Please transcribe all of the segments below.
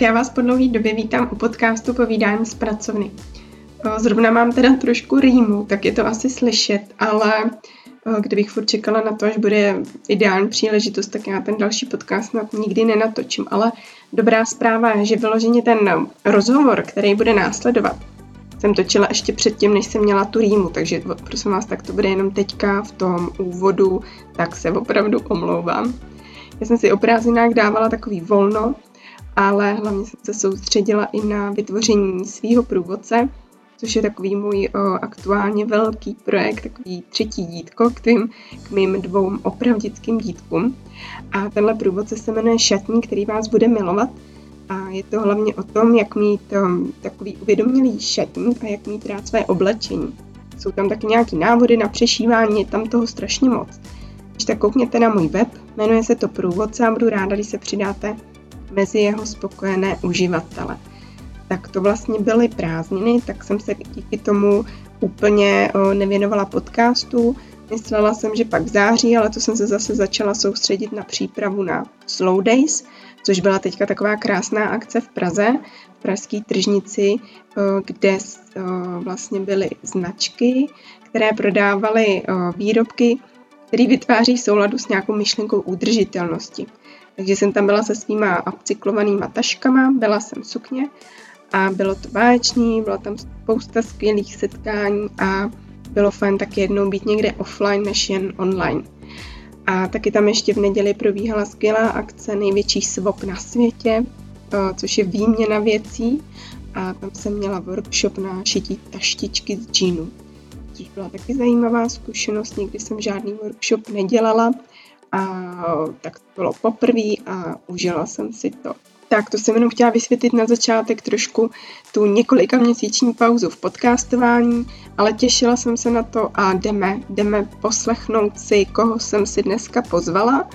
Tak já vás po dlouhé době vítám u podcastu Povídání z pracovny. Zrovna mám teda trošku rýmu, tak je to asi slyšet, ale kdybych furt čekala na to, až bude ideální příležitost, tak já ten další podcast snad nikdy nenatočím. Ale dobrá zpráva je, že vyloženě ten rozhovor, který bude následovat, jsem točila ještě předtím, než jsem měla tu rýmu, takže prosím vás, tak to bude jenom teďka v tom úvodu, tak se opravdu omlouvám. Já jsem si o prázdninách dávala takový volno, ale hlavně jsem se soustředila i na vytvoření svého průvodce, což je takový můj o, aktuálně velký projekt, takový třetí dítko k, tvým, k mým dvou opravdickým dítkům. A tenhle průvodce se jmenuje Šatní, který vás bude milovat. A je to hlavně o tom, jak mít um, takový uvědomělý šatník a jak mít rád své oblečení. Jsou tam taky nějaký návody na přešívání, je tam toho strašně moc. Když tak koukněte na můj web, jmenuje se to Průvodce a budu ráda, když se přidáte mezi jeho spokojené uživatele. Tak to vlastně byly prázdniny, tak jsem se díky tomu úplně nevěnovala podcastu. Myslela jsem, že pak v září, ale to jsem se zase začala soustředit na přípravu na Slow Days, což byla teďka taková krásná akce v Praze, v pražské tržnici, kde vlastně byly značky, které prodávaly výrobky, které vytváří souladu s nějakou myšlenkou udržitelnosti. Takže jsem tam byla se svýma upcyklovanýma taškama, byla jsem sukně a bylo to báječný, bylo tam spousta skvělých setkání a bylo fajn taky jednou být někde offline než jen online. A taky tam ještě v neděli probíhala skvělá akce Největší svop na světě, což je výměna věcí a tam jsem měla workshop na šití taštičky z džínu, což byla taky zajímavá zkušenost, nikdy jsem žádný workshop nedělala a tak to bylo poprvé a užila jsem si to. Tak to jsem jenom chtěla vysvětlit na začátek trošku tu několika měsíční pauzu v podcastování, ale těšila jsem se na to a jdeme, jdeme poslechnout si, koho jsem si dneska pozvala.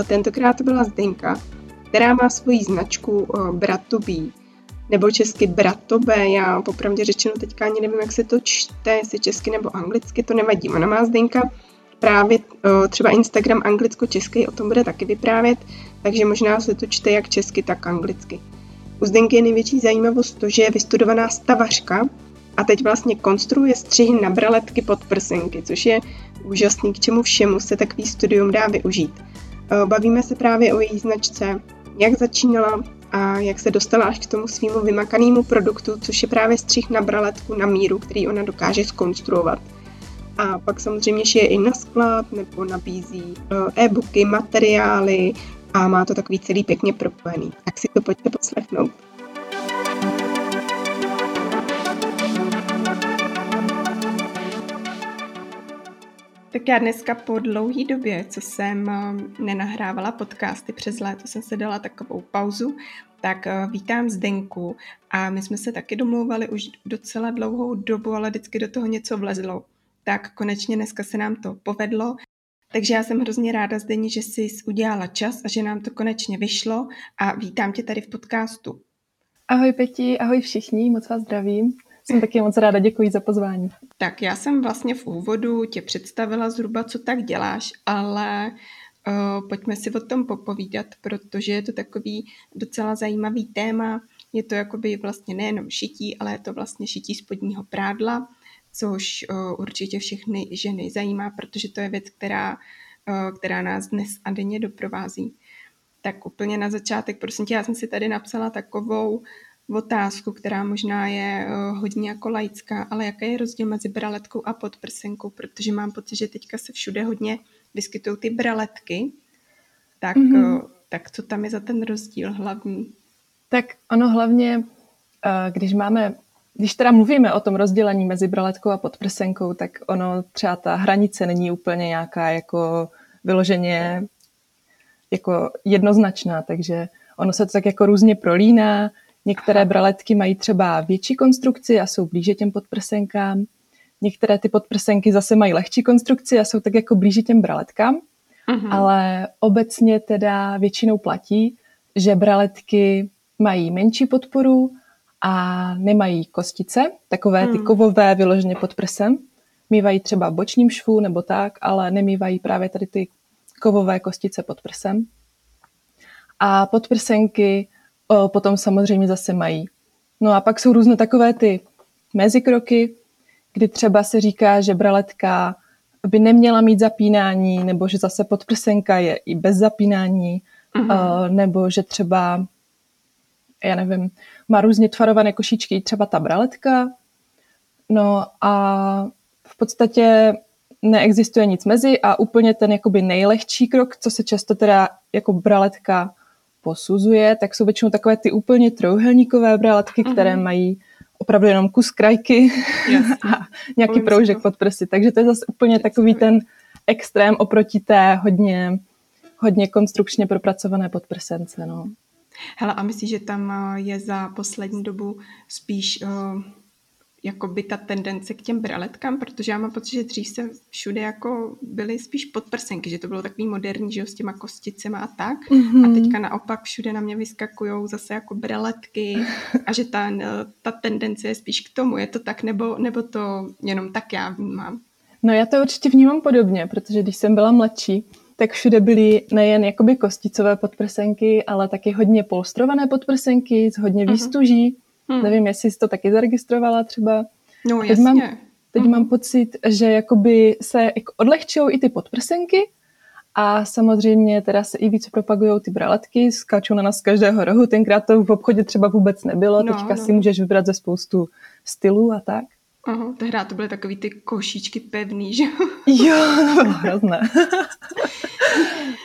E, tentokrát to byla Zdenka, která má svoji značku e, Bratobí, nebo česky Bratobé, já popravdě řečeno teďka ani nevím, jak se to čte, jestli česky nebo anglicky, to nevadí. Ona má Zdenka právě třeba Instagram anglicko-český o tom bude taky vyprávět, takže možná se to čte jak česky, tak anglicky. U Zdenky je největší zajímavost to, že je vystudovaná stavařka a teď vlastně konstruuje střihy na braletky pod prsenky, což je úžasný, k čemu všemu se takový studium dá využít. Bavíme se právě o její značce, jak začínala a jak se dostala až k tomu svýmu vymakanému produktu, což je právě střih na braletku na míru, který ona dokáže skonstruovat. A pak samozřejmě šije i na sklad nebo nabízí eh, e-booky, materiály a má to takový celý pěkně propojený. Tak si to pojďte poslechnout. Tak já dneska po dlouhé době, co jsem eh, nenahrávala podcasty přes léto, jsem se dala takovou pauzu, tak eh, vítám Zdenku a my jsme se taky domlouvali už docela dlouhou dobu, ale vždycky do toho něco vlezlo tak konečně dneska se nám to povedlo. Takže já jsem hrozně ráda, Zdení, že jsi udělala čas a že nám to konečně vyšlo a vítám tě tady v podcastu. Ahoj Peti, ahoj všichni, moc vás zdravím. Jsem taky moc ráda, děkuji za pozvání. Tak já jsem vlastně v úvodu tě představila zhruba, co tak děláš, ale uh, pojďme si o tom popovídat, protože je to takový docela zajímavý téma. Je to jakoby vlastně nejenom šití, ale je to vlastně šití spodního prádla což určitě všechny ženy zajímá, protože to je věc, která, která nás dnes a denně doprovází. Tak úplně na začátek, prosím tě, já jsem si tady napsala takovou otázku, která možná je hodně jako laická, ale jaký je rozdíl mezi braletkou a podprsenkou, protože mám pocit, že teďka se všude hodně vyskytují ty braletky, tak, mm-hmm. tak co tam je za ten rozdíl hlavní? Tak ono hlavně, když máme když teda mluvíme o tom rozdělení mezi braletkou a podprsenkou, tak ono třeba ta hranice není úplně nějaká jako vyloženě jako jednoznačná, takže ono se to tak jako různě prolíná. Některé braletky mají třeba větší konstrukci a jsou blíže těm podprsenkám. Některé ty podprsenky zase mají lehčí konstrukci a jsou tak jako blíže těm braletkám. Uh-huh. Ale obecně teda většinou platí, že braletky mají menší podporu a nemají kostice, takové ty hmm. kovové vyloženě pod prsem. Mývají třeba bočním švu nebo tak, ale nemývají právě tady ty kovové kostice pod prsem. A podprsenky potom samozřejmě zase mají. No a pak jsou různé takové ty mezikroky, kdy třeba se říká, že braletka by neměla mít zapínání, nebo že zase podprsenka je i bez zapínání, uh-huh. nebo že třeba, já nevím, má různě tvarované košíčky, třeba ta braletka. No a v podstatě neexistuje nic mezi a úplně ten jakoby nejlehčí krok, co se často teda jako braletka posuzuje, tak jsou většinou takové ty úplně trouhelníkové braletky, uh-huh. které mají opravdu jenom kus krajky a nějaký proužek pod prsy. Takže to je zase úplně takový ten extrém oproti té hodně, hodně konstrukčně propracované podprsence. No. Hele, a myslíš, že tam eh, je za poslední dobu spíš uh, jakoby ta tendence k těm braletkám, protože já mám pocit, že dřív se všude jako byly spíš podprsenky, že to bylo takový moderní, že jo, s těma kosticema a tak. Mm-hmm. A teďka naopak všude na mě vyskakují zase jako braletky a že ta, ta tendence je spíš k tomu. Je to tak, nebo, nebo to jenom tak já vnímám? No já to určitě vnímám podobně, protože když jsem byla mladší, tak všude byly nejen jakoby kosticové podprsenky, ale taky hodně polstrované podprsenky s hodně mhm. výstuží. Hmm. Nevím, jestli jsi to taky zaregistrovala třeba. No teď jasně. Mám, teď hmm. mám pocit, že jakoby se jako odlehčují i ty podprsenky a samozřejmě teda se i víc propagují ty braletky, skáčou na nás z každého rohu. Tenkrát to v obchodě třeba vůbec nebylo, no, teďka no. si můžeš vybrat ze spoustu stylů a tak. Aha, tehdy to byly takový ty košíčky pevný, že jo? Jo, hrozné.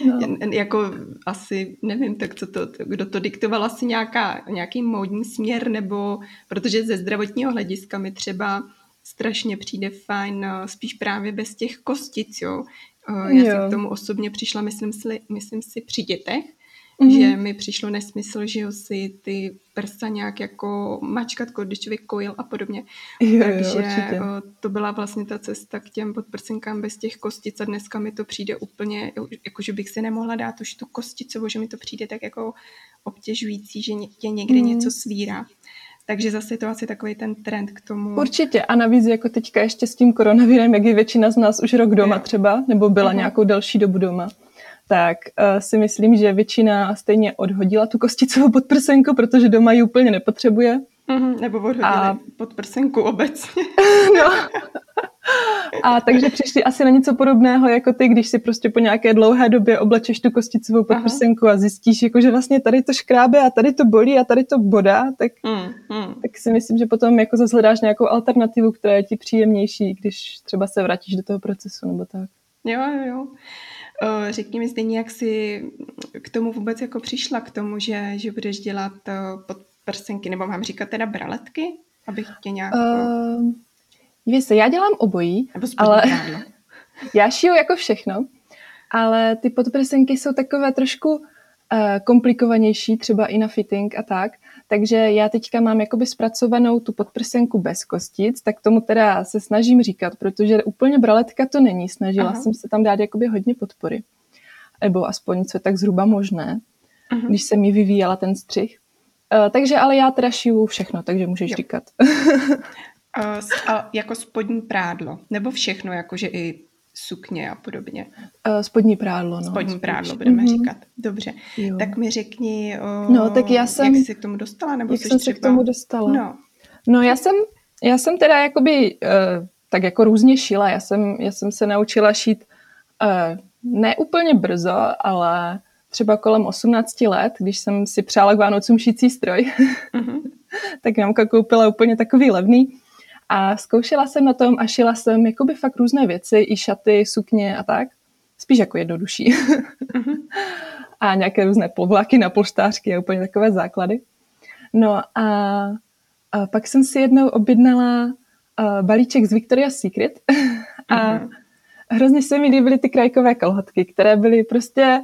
no. Jako asi, nevím, tak co to, kdo to diktoval, asi nějaká, nějaký módní směr, nebo protože ze zdravotního hlediska mi třeba strašně přijde fajn eh, spíš právě bez těch kostic, jo. Eh, já jo. jsem k tomu osobně přišla, myslím si, myslím si při dětech, mm-hmm. že mi přišlo nesmysl, že jo, si ty prsa nějak jako mačkat, když člověk kojil a podobně. Jo, Takže jo, to byla vlastně ta cesta k těm podprsenkám bez těch kostic a dneska mi to přijde úplně, jako že bych si nemohla dát už tu kosticu, že mi to přijde tak jako obtěžující, že tě někde mm. něco svírá. Takže zase je to asi takový ten trend k tomu. Určitě. A navíc jako teďka ještě s tím koronavirem, jak je většina z nás už rok doma jo. třeba, nebo byla uh-huh. nějakou další dobu doma, tak uh, si myslím, že většina stejně odhodila tu kosticovou podprsenku, protože doma ji úplně nepotřebuje. Mm-hmm, nebo odhodili a... podprsenku obecně. no. A takže přišli asi na něco podobného, jako ty, když si prostě po nějaké dlouhé době oblečeš tu kosticovou podprsenku Aha. a zjistíš, jako, že vlastně tady to škrábe a tady to bolí a tady to bodá, tak, mm, mm. tak si myslím, že potom jako zase hledáš nějakou alternativu, která je ti příjemnější, když třeba se vrátíš do toho procesu nebo tak. Jo, jo, jo. Řekni mi stejně, jak jsi k tomu vůbec jako přišla, k tomu, že, že budeš dělat podprsenky, nebo mám říkat teda braletky, abych tě nějak... Uh, víš se, já dělám obojí, nebo ale já šiju jako všechno, ale ty podprsenky jsou takové trošku komplikovanější, třeba i na fitting a tak, takže já teďka mám jakoby zpracovanou tu podprsenku bez kostic, tak tomu teda se snažím říkat, protože úplně braletka to není. Snažila Aha. jsem se tam dát jakoby hodně podpory. Nebo aspoň co je tak zhruba možné, Aha. když jsem mi vyvíjela ten střih. Uh, takže ale já teda šiju všechno, takže můžeš jo. říkat. uh, jako spodní prádlo, nebo všechno, jakože i sukně a podobně. Uh, spodní prádlo, no. Spodní prádlo budeme mm-hmm. říkat. Dobře. Jo. Tak mi řekni, uh, no, tak já jsem, jak jsi k tomu dostala? Nebo jak jsem třeba... se k tomu dostala? No, no já, jsem, já jsem teda jakoby uh, tak jako různě šila. Já jsem, já jsem se naučila šít uh, ne úplně brzo, ale třeba kolem 18 let, když jsem si přála k Vánocům šící stroj, mm-hmm. tak mamka koupila úplně takový levný a zkoušela jsem na tom a šila jsem jakoby fakt různé věci, i šaty, sukně a tak. Spíš jako jednodušší. Uh-huh. a nějaké různé povlaky na polštářky a úplně takové základy. No a, a pak jsem si jednou objednala balíček z Victoria's Secret a uh-huh. hrozně se mi líbily ty krajkové kalhotky, které byly prostě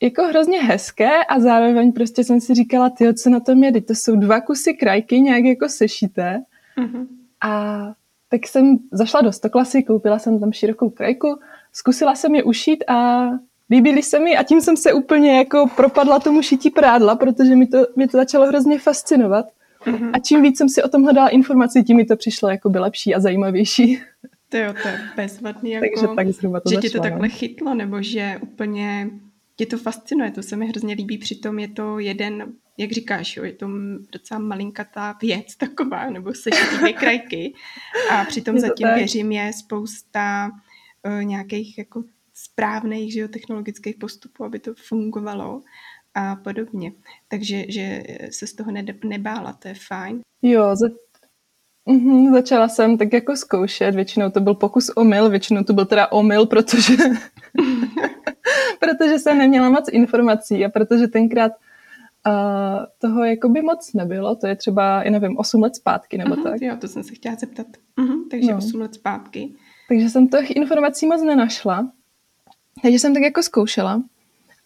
jako hrozně hezké a zároveň prostě jsem si říkala, ty co na tom je, to jsou dva kusy krajky nějak jako sešité Uh-huh. A tak jsem zašla do Stoklasy, koupila jsem tam širokou krajku, zkusila jsem je ušít a líbily se mi a tím jsem se úplně jako propadla tomu šití prádla, protože mi to, mě to začalo hrozně fascinovat. Uh-huh. A čím víc jsem si o tom hledala informací, tím mi to přišlo jako by lepší a zajímavější. To jo, to je bezvadný, jako, Takže tak zhruba to že začalo, ti to takhle no. chytlo, nebo že úplně tě to fascinuje, to se mi hrozně líbí, přitom je to jeden, jak říkáš, jo, je to docela malinkatá věc taková, nebo se dvě krajky a přitom zatím tak. věřím je spousta uh, nějakých jako správných že jo, technologických postupů, aby to fungovalo a podobně. Takže že se z toho nebála, to je fajn. Jo, za, Mm-hmm, začala jsem tak jako zkoušet, většinou to byl pokus omyl, většinou to byl teda omyl, protože, protože jsem neměla moc informací a protože tenkrát uh, toho jakoby moc nebylo, to je třeba, já nevím, 8 let zpátky nebo uh-huh, tak. Jo, to jsem se chtěla zeptat. Uh-huh, takže no. 8 let zpátky. Takže jsem těch informací moc nenašla, takže jsem tak jako zkoušela.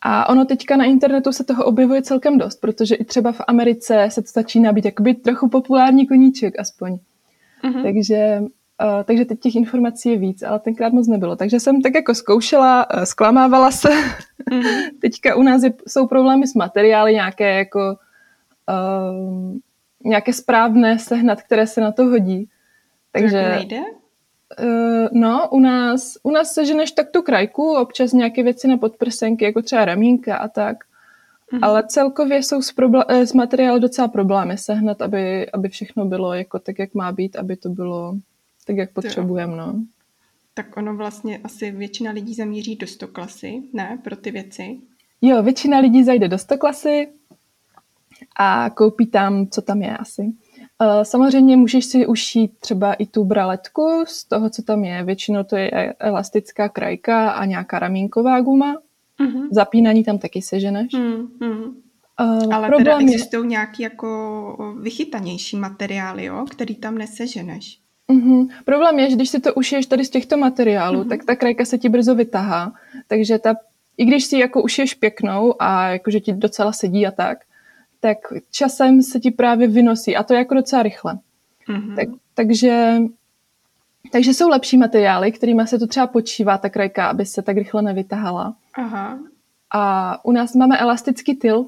A ono teďka na internetu se toho objevuje celkem dost, protože i třeba v Americe se to začíná být jakoby trochu populární koníček aspoň. Uh-huh. Takže, uh, takže teď těch informací je víc, ale tenkrát moc nebylo. Takže jsem tak jako zkoušela, uh, zklamávala se. Uh-huh. teďka u nás je, jsou problémy s materiály, nějaké jako uh, nějaké správné sehnat, které se na to hodí. Takže to nejde? Uh, no, u nás, u nás seženeš tak tu krajku, občas nějaké věci na podprsenky, jako třeba ramínka a tak. Mm-hmm. Ale celkově jsou s, eh, s materiály docela problémy sehnat, aby, aby všechno bylo jako tak, jak má být, aby to bylo tak, jak potřebujeme, no. Tak ono vlastně asi většina lidí zamíří do 100 klasy, ne, pro ty věci? Jo, většina lidí zajde do 100 klasy a koupí tam, co tam je asi. Uh, samozřejmě můžeš si ušít třeba i tu braletku z toho, co tam je. Většinou to je elastická krajka a nějaká ramínková guma. Uh-huh. Zapínání tam taky seženeš. Uh-huh. Uh, Ale teda existují je... nějaký jako vychytanější materiály, jo, který tam neseženeš. Uh-huh. Problém je, že když si to ušiješ tady z těchto materiálů, uh-huh. tak ta krajka se ti brzo vytahá. Takže ta, i když si jako ušiješ pěknou a jakože ti docela sedí a tak, tak časem se ti právě vynosí a to je jako docela rychle. Mm-hmm. Tak, takže, takže jsou lepší materiály, kterými se to třeba počívá ta krajka, aby se tak rychle nevytahala. Aha. A u nás máme elastický tyl,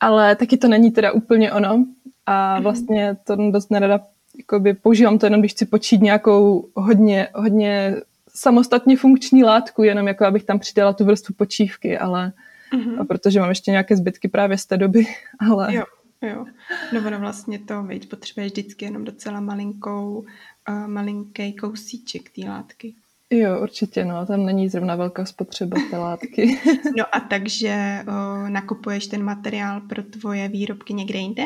ale taky to není teda úplně ono. A mhm. vlastně to dost nerada jakoby používám to jenom, když chci počít nějakou hodně, hodně samostatně funkční látku, jenom jako abych tam přidala tu vrstvu počívky, ale mm-hmm. a protože mám ještě nějaké zbytky právě z té doby, ale... Jo, jo. No ono vlastně to, veď, potřebuješ vždycky jenom docela malinkou, uh, malinký kousíček té látky. Jo, určitě, no, tam není zrovna velká spotřeba té látky. no a takže uh, nakupuješ ten materiál pro tvoje výrobky někde jinde?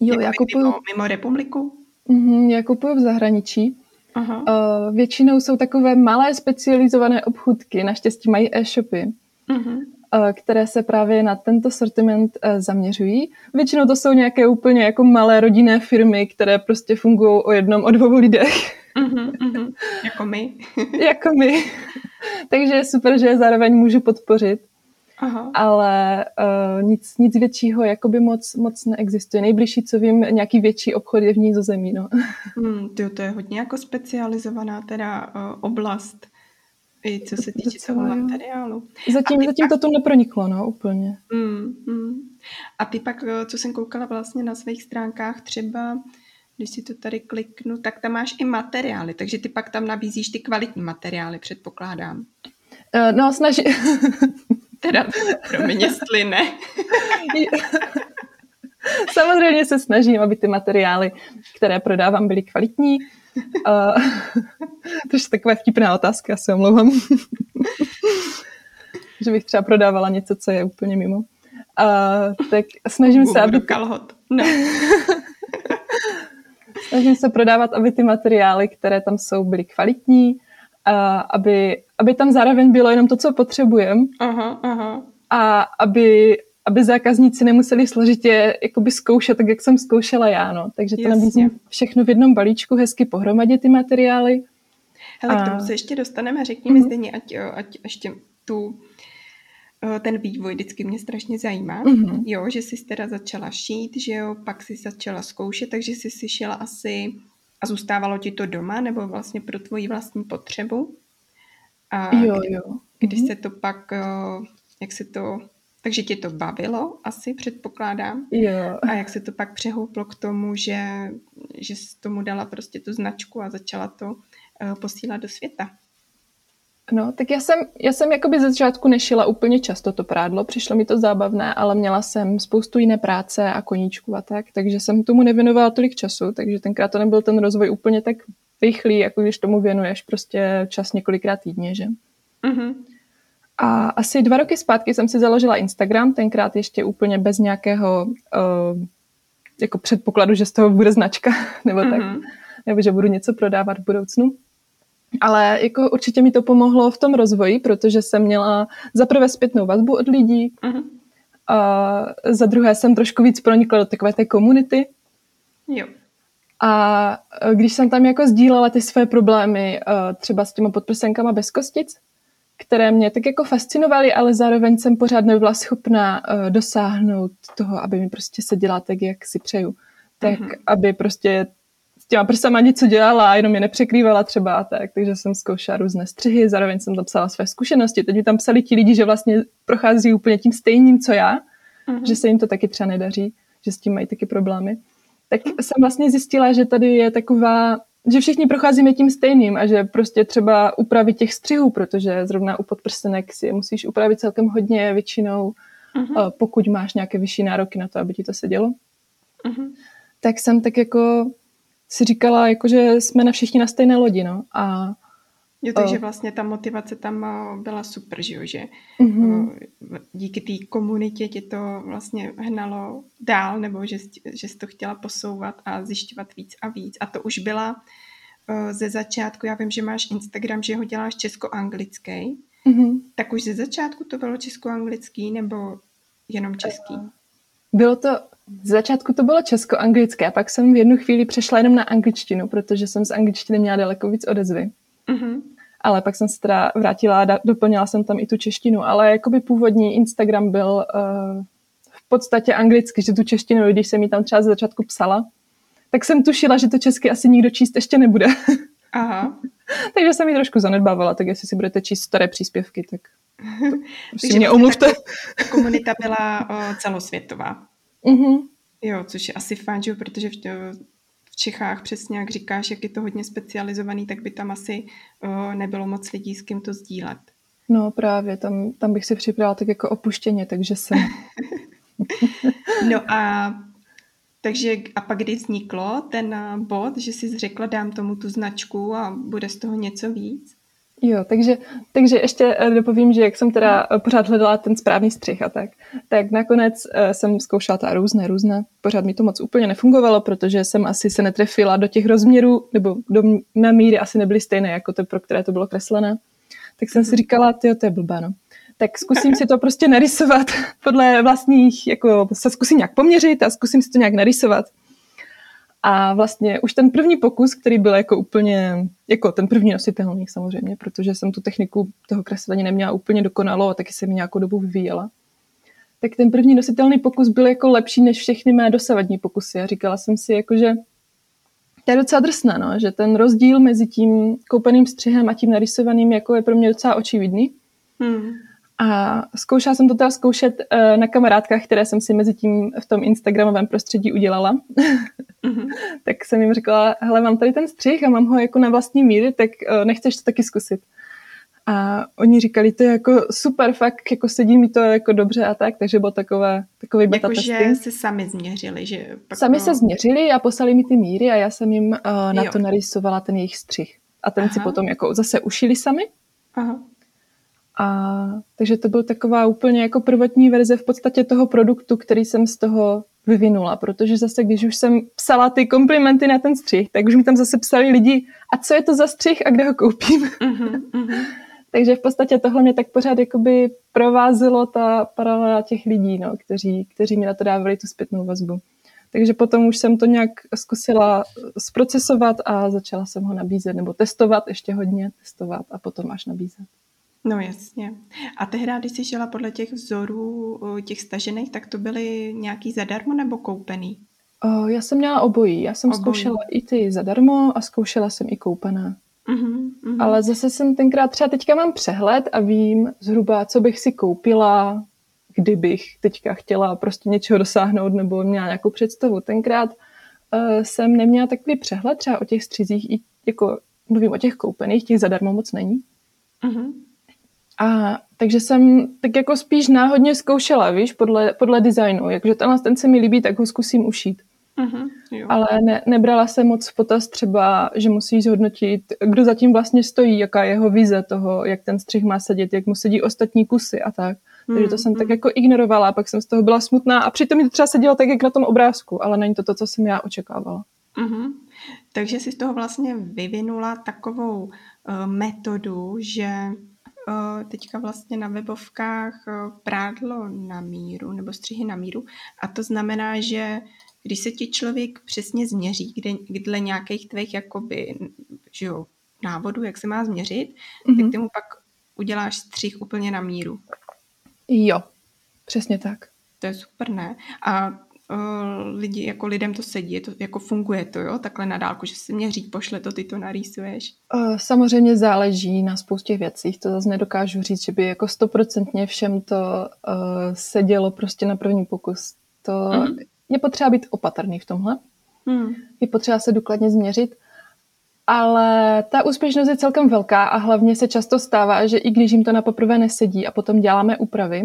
Jo, jako já kupuju... Mimo, mimo republiku? Mm-hmm, já kupuju v zahraničí. Aha. Uh, většinou jsou takové malé specializované obchůdky, naštěstí mají e-shopy. Uh-huh. Eh, které se právě na tento sortiment eh, zaměřují. Většinou to jsou nějaké úplně jako malé rodinné firmy, které prostě fungují o jednom, o dvou lidech. Mm-hmm, mm-hmm. Jako my. jako my. Takže je super, že je zároveň můžu podpořit. Aha. Ale uh, nic, nic většího jakoby moc, moc neexistuje. Nejbližší, co vím, nějaký větší obchod je v Nízozemí. No. Hmm, tyjo, to je hodně jako specializovaná teda uh, oblast. I co se týče toho materiálu. Zatím, zatím pak... to tu neproniklo, no, úplně. Mm, mm. A ty pak, eh, co jsem koukala vlastně na svých stránkách, třeba když si to tady kliknu, tak tam máš i materiály, takže ty pak tam nabízíš ty kvalitní materiály, předpokládám. Uh, no, snaží... teda, pro mě, jestli ne. Samozřejmě se snažím, aby ty materiály, které prodávám, byly kvalitní. Uh, to je taková vtipná otázka, já se omlouvám. že bych třeba prodávala něco, co je úplně mimo. Uh, tak snažím se, aby... kalhot. No. snažím se prodávat, aby ty materiály, které tam jsou, byly kvalitní, a aby, aby tam zároveň bylo jenom to, co potřebujeme. Aha, aha. A aby, aby zákazníci nemuseli složitě jakoby zkoušet, tak jak jsem zkoušela já. No. Takže to nabízím všechno v jednom balíčku, hezky pohromadě ty materiály. Hele, a... k tomu se ještě dostaneme. Řekni mi mm-hmm. ať, ať ještě tu ten vývoj vždycky mě strašně zajímá. Mm-hmm. Jo, že jsi teda začala šít, že jo, pak jsi začala zkoušet, takže jsi si šila asi a zůstávalo ti to doma, nebo vlastně pro tvoji vlastní potřebu. A jo, kdy, jo. Když mm-hmm. se to pak, jak se to takže tě to bavilo, asi předpokládám. Jo. A jak se to pak přehouplo k tomu, že, že jsi tomu dala prostě tu značku a začala to uh, posílat do světa? No, tak já jsem, já jsem jakoby ze začátku nešila úplně často to prádlo, přišlo mi to zábavné, ale měla jsem spoustu jiné práce a koníčku a tak, takže jsem tomu nevěnovala tolik času, takže tenkrát to nebyl ten rozvoj úplně tak rychlý, jako když tomu věnuješ prostě čas několikrát týdně, že? Mm-hmm. A asi dva roky zpátky jsem si založila Instagram, tenkrát ještě úplně bez nějakého uh, jako předpokladu, že z toho bude značka, nebo tak, mm-hmm. nebo že budu něco prodávat v budoucnu. Ale jako určitě mi to pomohlo v tom rozvoji, protože jsem měla za prvé zpětnou vazbu od lidí, uh-huh. a za druhé jsem trošku víc pronikla do takové té komunity. Jo. A když jsem tam jako sdílela ty své problémy, třeba s těma podprsenkama bez kostic, které mě tak jako fascinovaly, ale zároveň jsem pořád nebyla schopná dosáhnout toho, aby mi prostě seděla tak, jak si přeju. Tak, uh-huh. aby prostě s těma prsama něco dělala a jenom je nepřekrývala třeba tak, takže jsem zkoušela různé střihy, zároveň jsem tam psala své zkušenosti. Teď mi tam psali ti lidi, že vlastně prochází úplně tím stejným, co já, uh-huh. že se jim to taky třeba nedaří, že s tím mají taky problémy. Tak jsem vlastně zjistila, že tady je taková, že všichni procházíme tím stejným a že prostě třeba upravit těch střihů, protože zrovna u podprstenek si je musíš upravit celkem hodně většinou, uh-huh. pokud máš nějaké vyšší nároky na to, aby ti to sedělo. Uh-huh. Tak jsem tak jako si říkala, jako, že jsme na všichni na stejné lodi, no. A, jo, takže vlastně ta motivace tam byla super, že jo, že uh-huh. díky té komunitě tě to vlastně hnalo dál, nebo že, že jsi to chtěla posouvat a zjišťovat víc a víc. A to už byla ze začátku, já vím, že máš Instagram, že ho děláš česko-anglický, uh-huh. tak už ze začátku to bylo česko-anglický, nebo jenom český? Bylo to, z začátku to bylo česko-anglické, a pak jsem v jednu chvíli přešla jenom na angličtinu, protože jsem z angličtiny měla daleko víc odezvy. Mm-hmm. Ale pak jsem se teda vrátila a doplnila jsem tam i tu češtinu, ale jakoby původní Instagram byl uh, v podstatě anglicky, že tu češtinu, když jsem mi tam třeba ze začátku psala, tak jsem tušila, že to česky asi nikdo číst ještě nebude. Aha. Takže jsem ji trošku zanedbávala, tak jestli si budete číst staré příspěvky, tak Takže mě omluvte. Ta komunita byla o, celosvětová. Mm-hmm. Jo, což je asi fajn, že? protože v, v Čechách přesně jak říkáš, jak je to hodně specializovaný, tak by tam asi o, nebylo moc lidí, s kým to sdílet. No právě, tam, tam bych si připravila tak jako opuštěně, takže jsem... no a takže a pak kdy vzniklo ten bod, že jsi řekla, dám tomu tu značku a bude z toho něco víc? Jo, takže, takže ještě eh, dopovím, že jak jsem teda eh, pořád hledala ten správný střih a tak, tak nakonec eh, jsem zkoušela ta různé, různé. Pořád mi to moc úplně nefungovalo, protože jsem asi se netrefila do těch rozměrů, nebo do mé míry asi nebyly stejné jako to, pro které to bylo kreslené. Tak jsem si mhm. říkala, ty to je blbá, no. Tak zkusím si to prostě narysovat podle vlastních, jako se zkusím nějak poměřit a zkusím si to nějak narysovat. A vlastně už ten první pokus, který byl jako úplně, jako ten první nositelný samozřejmě, protože jsem tu techniku toho kreslení neměla úplně dokonalo a taky jsem ji nějakou dobu vyvíjela. Tak ten první nositelný pokus byl jako lepší než všechny mé dosavadní pokusy. A říkala jsem si, jako, že to je docela drsné, no, že ten rozdíl mezi tím koupeným střihem a tím narysovaným jako je pro mě docela očividný. Hmm. A zkoušela jsem to teda zkoušet uh, na kamarádkách, které jsem si mezi tím v tom instagramovém prostředí udělala. Mm-hmm. tak jsem jim řekla, hele, mám tady ten střih a mám ho jako na vlastní míry, tak uh, nechceš to taky zkusit. A oni říkali, to je jako super, fakt jako sedí mi to jako dobře a tak, takže byl takové, takový beta jako, testing. se sami změřili, že... Pak sami to... se změřili a poslali mi ty míry a já jsem jim uh, na jo. to narysovala ten jejich střih. A ten Aha. si potom jako zase ušili sami. Aha. A takže to byl taková úplně jako prvotní verze v podstatě toho produktu, který jsem z toho vyvinula, protože zase, když už jsem psala ty komplimenty na ten střih, tak už mi tam zase psali lidi, a co je to za střih a kde ho koupím. Uh-huh, uh-huh. Takže v podstatě tohle mě tak pořád jakoby provázelo ta paralela těch lidí, no, kteří, kteří mi na to dávali tu zpětnou vazbu. Takže potom už jsem to nějak zkusila zprocesovat a začala jsem ho nabízet, nebo testovat ještě hodně, testovat a potom až nabízet. No jasně. A tehdy, když jsi žila podle těch vzorů těch stažených, tak to byly nějaký zadarmo nebo koupený? O, já jsem měla obojí. Já jsem obojí. zkoušela i ty zadarmo a zkoušela jsem i koupené. Uh-huh, uh-huh. Ale zase jsem tenkrát, třeba teďka mám přehled a vím zhruba, co bych si koupila, kdybych teďka chtěla prostě něčeho dosáhnout nebo měla nějakou představu. Tenkrát uh, jsem neměla takový přehled třeba o těch střizích, i jako mluvím o těch koupených, těch zadarmo moc není. Uh-huh. A takže jsem tak jako spíš náhodně zkoušela, víš, podle, podle designu. Jakže tenhle ten se mi líbí, tak ho zkusím ušít. Uh-huh, Ale ne, nebrala jsem moc v potaz třeba, že musíš zhodnotit, kdo zatím vlastně stojí, jaká je jeho vize toho, jak ten střih má sedět, jak mu sedí ostatní kusy a tak. Uh-huh, Takže to jsem uh-huh. tak jako ignorovala, pak jsem z toho byla smutná a přitom mi to třeba sedělo tak, jak na tom obrázku, ale není to to, co jsem já očekávala. Uh-huh. Takže si z toho vlastně vyvinula takovou uh, metodu, že teďka vlastně na webovkách prádlo na míru nebo střihy na míru a to znamená, že když se ti člověk přesně změří, kde, dle nějakých tvých jakoby, že jo, návodů, jak se má změřit, mm-hmm. tak mhm. ty mu pak uděláš střih úplně na míru. Jo, přesně tak. To je super, ne? A uh, lidi, jako lidem to sedí, to, jako funguje to, jo, takhle na dálku, že se měří, pošle to, ty to narýsuješ. Uh, samozřejmě záleží na spoustě věcí, to zase nedokážu říct, že by jako stoprocentně všem to uh, sedělo prostě na první pokus. To mm-hmm je potřeba být opatrný v tomhle. Hmm. Je potřeba se důkladně změřit. Ale ta úspěšnost je celkem velká a hlavně se často stává, že i když jim to na poprvé nesedí a potom děláme úpravy,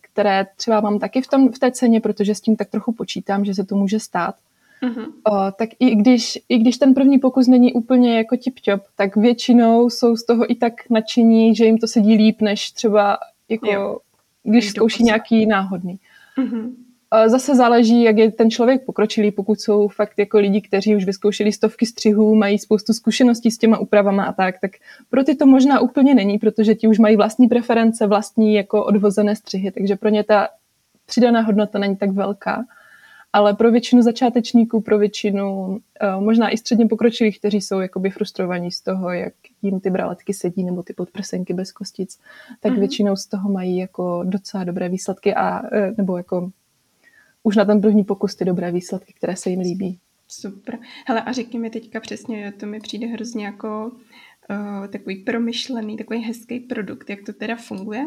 které třeba mám taky v, tom, v té ceně, protože s tím tak trochu počítám, že se to může stát, uh-huh. tak i když, i když ten první pokus není úplně jako tip-top, tak většinou jsou z toho i tak nadšení, že jim to sedí líp, než třeba jako, jo. když zkouší nějaký náhodný. Uh-huh. Zase záleží, jak je ten člověk pokročilý, pokud jsou fakt jako lidi, kteří už vyzkoušeli stovky střihů, mají spoustu zkušeností s těma úpravama a tak, tak pro ty to možná úplně není, protože ti už mají vlastní preference, vlastní jako odvozené střihy, takže pro ně ta přidaná hodnota není tak velká. Ale pro většinu začátečníků, pro většinu možná i středně pokročilých, kteří jsou jakoby frustrovaní z toho, jak jim ty braletky sedí nebo ty podprsenky bez kostic, tak mm-hmm. většinou z toho mají jako docela dobré výsledky a e, nebo jako už na ten první pokus ty dobré výsledky, které se jim líbí. Super. Hele, a řekni mi teďka přesně, to mi přijde hrozně jako uh, takový promyšlený, takový hezký produkt, jak to teda funguje,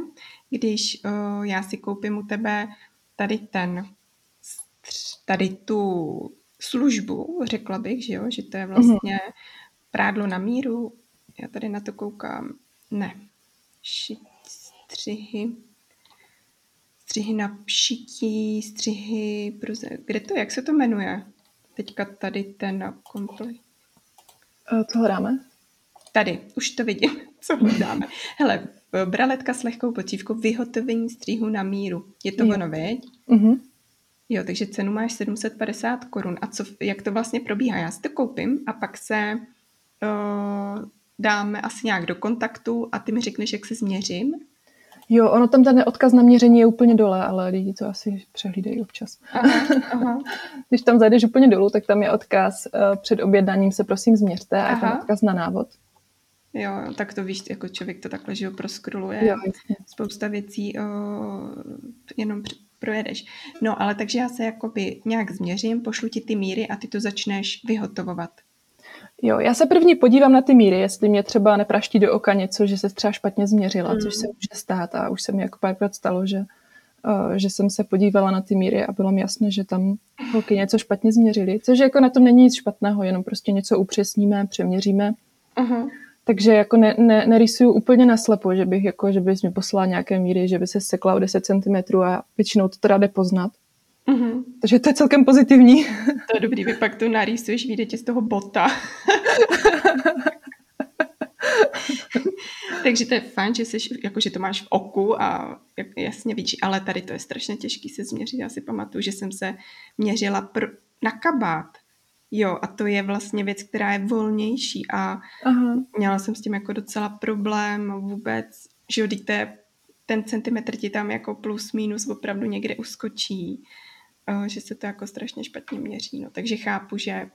když uh, já si koupím u tebe tady ten, tady tu službu, řekla bych, že jo, že to je vlastně mm-hmm. prádlo na míru, já tady na to koukám, ne, šit, střihy, střihy na šití, střihy, proze... kde to, jak se to jmenuje? Teďka tady ten na kompli. Co hledáme? Tady, už to vidím, co hledáme. Hele, braletka s lehkou pocívkou, vyhotovení střihu na míru. Je to jo. ono, veď? Uh-huh. Jo, takže cenu máš 750 korun. A co, jak to vlastně probíhá? Já si to koupím a pak se uh, dáme asi nějak do kontaktu a ty mi řekneš, jak se změřím Jo, ono tam ten odkaz na měření je úplně dole, ale lidi to asi přehlídají občas. Aha, aha. Když tam zajdeš úplně dolů, tak tam je odkaz uh, před objednáním se prosím změřte a je tam odkaz na návod. Jo, tak to víš, jako člověk to takhle, že ho proskroluje. Jo, Spousta věcí uh, jenom projedeš. No, ale takže já se jakoby nějak změřím, pošlu ti ty míry a ty to začneš vyhotovovat. Jo, já se první podívám na ty míry, jestli mě třeba nepraští do oka něco, že se třeba špatně změřila, mm. což se může stát a už se mi jako párkrát stalo, že, uh, že jsem se podívala na ty míry a bylo mi jasné, že tam holky něco špatně změřili, což jako na tom není nic špatného, jenom prostě něco upřesníme, přeměříme. Uh-huh. Takže jako ne, ne, nerysuju úplně naslepo, že bych jako, že bys mi poslala nějaké míry, že by se sekla o 10 cm a většinou to teda jde poznat. Mm-hmm. Takže to je celkem pozitivní. To je dobrý, vy pak to narýsuješ, vyjde ti z toho bota. Takže to je fajn, že, jsi, jako, že to máš v oku a jasně vidíš, ale tady to je strašně těžký se změřit. Já si pamatuju, že jsem se měřila pr- na kabát. Jo, a to je vlastně věc, která je volnější a Aha. měla jsem s tím jako docela problém vůbec, že jo, ten centimetr ti tam jako plus minus opravdu někde uskočí že se to jako strašně špatně měří. No. Takže chápu, že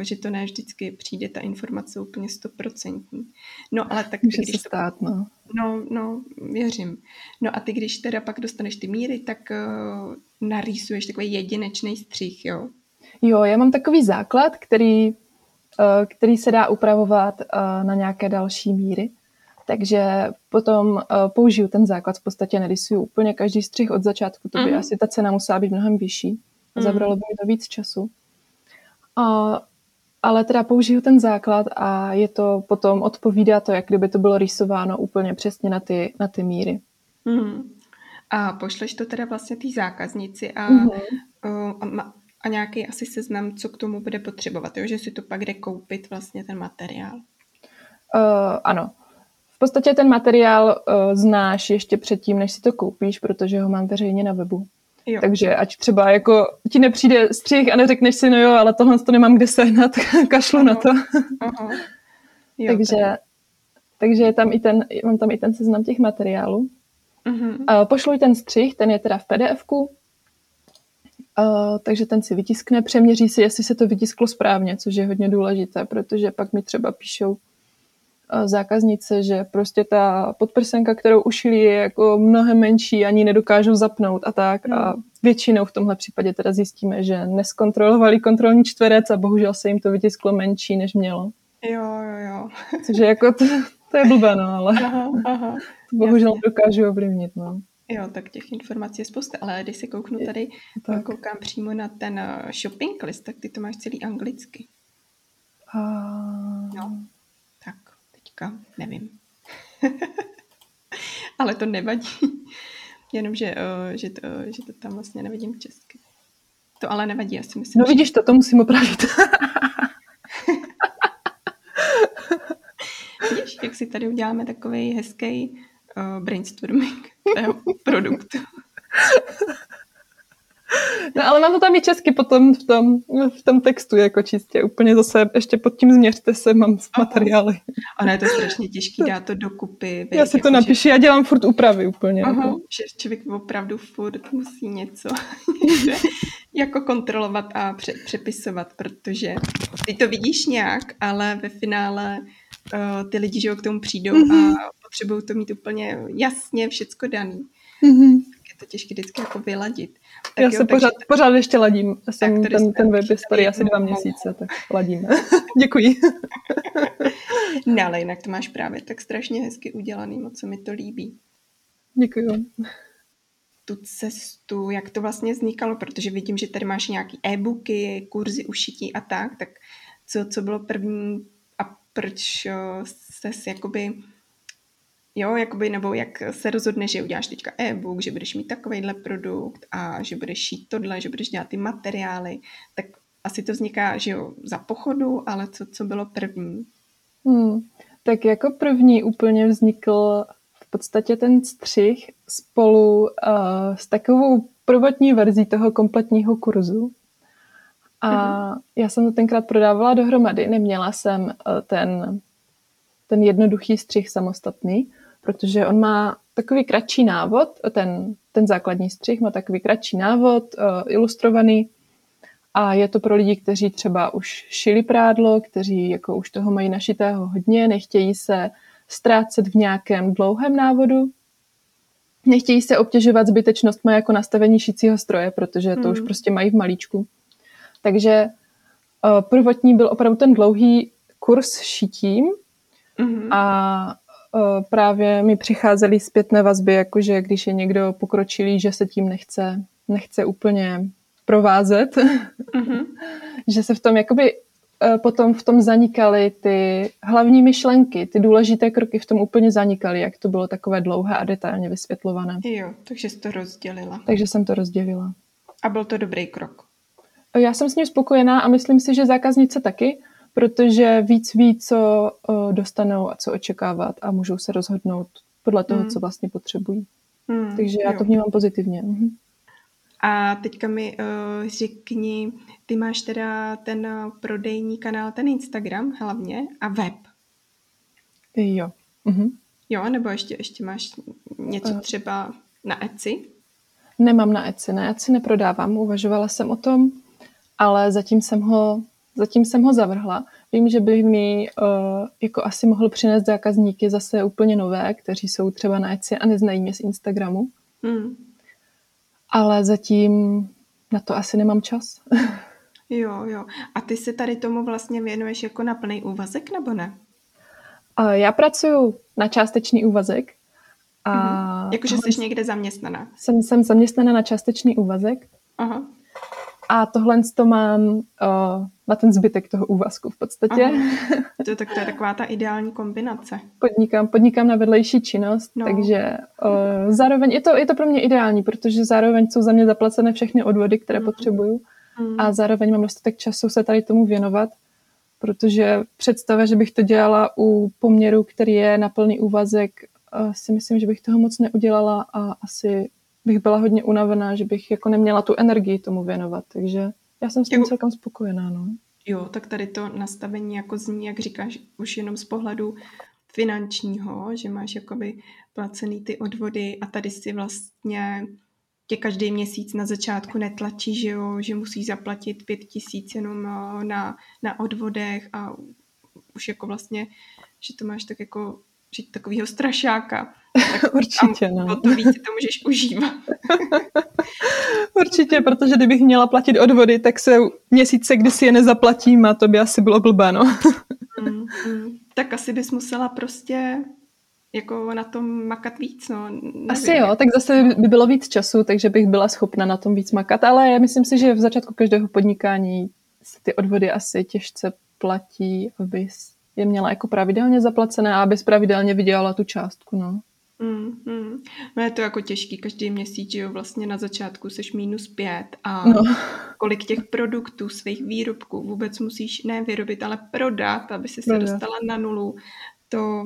že to ne vždycky přijde ta informace úplně stoprocentní. No ale tak Může když se stát, no. No, no, věřím. No a ty, když teda pak dostaneš ty míry, tak uh, narýsuješ takový jedinečný střih, jo? Jo, já mám takový základ, který, uh, který se dá upravovat uh, na nějaké další míry. Takže potom uh, použiju ten základ, v podstatě nerysuju úplně každý střih od začátku, to by mm. asi ta cena musela být mnohem vyšší. Mm. Zabralo by mi to víc času. A ale teda použiju ten základ a je to potom odpovídá to, jak kdyby to bylo rýsováno úplně přesně na ty, na ty míry. Mm. A pošleš to teda vlastně té zákaznici a, mm-hmm. a, a nějaký asi seznam, co k tomu bude potřebovat, jo? že si to pak jde koupit vlastně ten materiál. Uh, ano. V podstatě ten materiál uh, znáš ještě předtím, než si to koupíš, protože ho mám veřejně na webu. Jo. Takže ať třeba jako ti nepřijde střih a neřekneš si, no jo, ale tohle to nemám kde sehnat, kašlu Aha. na to. Aha. Jo, takže, takže je tam i ten, mám tam i ten seznam těch materiálů. Uh-huh. Pošluj ten střih, ten je teda v PDF-ku, uh, takže ten si vytiskne, přeměří si, jestli se to vytisklo správně, což je hodně důležité, protože pak mi třeba píšou uh, zákaznice, že prostě ta podprsenka, kterou ušili, je jako mnohem menší, ani nedokážou zapnout a tak. Uh-huh. A většinou v tomhle případě teda zjistíme, že neskontrolovali kontrolní čtverec a bohužel se jim to vytisklo menší, než mělo. Jo, jo, jo. Což je jako, to, to je blbé, no, ale... Aha, aha. Bohužel dokážu ovlivnit, no. Jo, tak těch informací je spousta, ale když se kouknu tady, tak. koukám přímo na ten eh, shopping list, tak ty to máš celý anglicky. A... No, teďka nevím. ale to nevadí. Jenom, že, uh, že, to, že to tam vlastně nevidím česky. To ale nevadí, já si myslím. No vidíš, že... to, to musím opravit. Vidíš, jak si tady uděláme takový hezký uh, brainstorming tého produktu. No ale mám to tam i česky potom v tom, v tom textu, jako čistě. Úplně zase ještě pod tím změřte se, mám materiály. Ono je to strašně těžké dát to dokupy. Já si jako, to napíšu, že... já dělám furt úpravy úplně. Aha, jako. že člověk opravdu furt musí něco jako kontrolovat a pře- přepisovat, protože ty to vidíš nějak, ale ve finále uh, ty lidi, že k tomu přijdou mm-hmm. a potřebují to mít úplně jasně všecko daný. Mm-hmm. Tak to těžké vždycky jako vyladit. Tak Já jo, se takže... pořád, pořád ještě ladím. Jsem ten, ten web je starý asi dva měsíce, tak ladím. Děkuji. no ale jinak to máš právě tak strašně hezky udělaný, moc se mi to líbí. Děkuji. Tu cestu, jak to vlastně vznikalo, protože vidím, že tady máš nějaký e-booky, kurzy ušití a tak, tak co, co bylo první a proč se jakoby Jo, jakoby, nebo jak se rozhodneš, že uděláš teďka e-book, že budeš mít takovýhle produkt a že budeš šít tohle, že budeš dělat ty materiály, tak asi to vzniká, že jo, za pochodu, ale co, co bylo první? Hmm, tak jako první úplně vznikl v podstatě ten střih spolu uh, s takovou prvotní verzí toho kompletního kurzu. A mm-hmm. já jsem to tenkrát prodávala dohromady, neměla jsem uh, ten, ten jednoduchý střih samostatný, protože on má takový kratší návod, ten, ten základní střih má takový kratší návod, uh, ilustrovaný a je to pro lidi, kteří třeba už šili prádlo, kteří jako už toho mají našitého hodně, nechtějí se ztrácet v nějakém dlouhém návodu, nechtějí se obtěžovat zbytečnostmi jako nastavení šicího stroje, protože to mm. už hmm. prostě mají v malíčku. Takže uh, prvotní byl opravdu ten dlouhý kurz šitím mm-hmm. a právě mi přicházely zpětné vazby, jakože když je někdo pokročilý, že se tím nechce, nechce úplně provázet, mm-hmm. že se v tom jakoby e, potom v tom zanikaly ty hlavní myšlenky, ty důležité kroky v tom úplně zanikaly, jak to bylo takové dlouhé a detailně vysvětlované. Jo, takže jsi to rozdělila. Takže jsem to rozdělila. A byl to dobrý krok? Já jsem s ním spokojená a myslím si, že zákaznice taky, protože víc ví, co uh, dostanou a co očekávat a můžou se rozhodnout podle toho, hmm. co vlastně potřebují. Hmm, Takže já jo. to vnímám pozitivně. Mhm. A teďka mi uh, řekni, ty máš teda ten uh, prodejní kanál, ten Instagram hlavně a web. Jo. Mhm. Jo, nebo ještě, ještě máš něco třeba na Etsy? Nemám na Etsy, na Etsy neprodávám, uvažovala jsem o tom, ale zatím jsem ho Zatím jsem ho zavrhla. Vím, že by mi uh, jako asi mohl přinést zákazníky zase úplně nové, kteří jsou třeba na Etsy a neznají mě z Instagramu. Mm. Ale zatím na to asi nemám čas. jo, jo. A ty se tady tomu vlastně věnuješ jako na plný úvazek, nebo ne? Uh, já pracuji na částečný úvazek. A mm-hmm. Jakože jsi někde zaměstnaná? Jsem, jsem zaměstnaná na částečný úvazek. Aha. A tohle to mám uh, na ten zbytek toho úvazku v podstatě. Aha. To, tak to je taková ta ideální kombinace. Podnikám, podnikám na vedlejší činnost, no. takže uh, zároveň je to, je to pro mě ideální, protože zároveň jsou za mě zaplacené všechny odvody, které mm. potřebuju mm. a zároveň mám dostatek času se tady tomu věnovat, protože představa, že bych to dělala u poměru, který je na plný úvazek, uh, si myslím, že bych toho moc neudělala a asi bych byla hodně unavená, že bych jako neměla tu energii tomu věnovat, takže já jsem s tím celkem spokojená, no. Jo, tak tady to nastavení jako zní, jak říkáš, už jenom z pohledu finančního, že máš jakoby placený ty odvody a tady si vlastně tě každý měsíc na začátku netlačí, že jo, že musíš zaplatit pět tisíc jenom eh, na, na odvodech a už jako vlastně, že to máš tak jako že takového strašáka. Tak Určitě, no. O to víc to můžeš užívat. Určitě, protože kdybych měla platit odvody, tak se měsíce, kdy si je nezaplatím a to by asi bylo blbé, no. mm, mm. Tak asi bys musela prostě jako na tom makat víc, no. Nevím. Asi jo, tak zase by bylo víc času, takže bych byla schopna na tom víc makat, ale já myslím si, že v začátku každého podnikání se ty odvody asi těžce platí, aby je měla jako pravidelně zaplacené a abys pravidelně vydělala tu částku, no. Mm, mm. No je to jako těžký každý měsíc, že jo, vlastně na začátku seš minus pět a no. kolik těch produktů, svých výrobků vůbec musíš ne vyrobit, ale prodat, aby si se dostala na nulu, to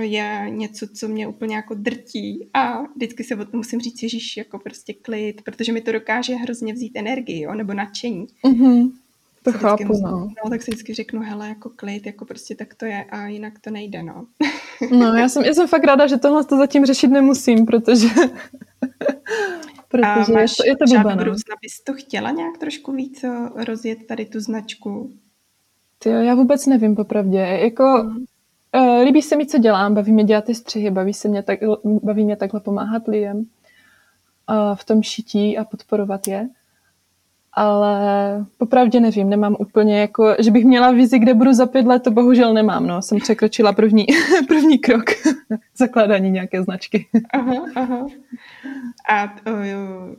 je něco, co mě úplně jako drtí a vždycky se o tom musím říct, Ježíš, jako prostě klid, protože mi to dokáže hrozně vzít energii, jo, nebo nadšení. Mm-hmm. To chápu, musím, no. no. tak si vždycky řeknu, hele, jako klid, jako prostě tak to je a jinak to nejde, no. no, já jsem, já jsem fakt ráda, že tohle to zatím řešit nemusím, protože... protože a máš je to, je to budoucna bys to chtěla nějak trošku víc eh, rozjet tady tu značku? Ty, já vůbec nevím, popravdě. Jako, hmm. uh, líbí se mi, co dělám, baví mě dělat ty střihy, baví, se mě tak, baví mě takhle pomáhat lidem uh, v tom šití a podporovat je ale popravdě nevím, nemám úplně jako, že bych měla vizi, kde budu za pět let, to bohužel nemám, no. Jsem překročila první, první krok zakládání nějaké značky. Aha, aha. A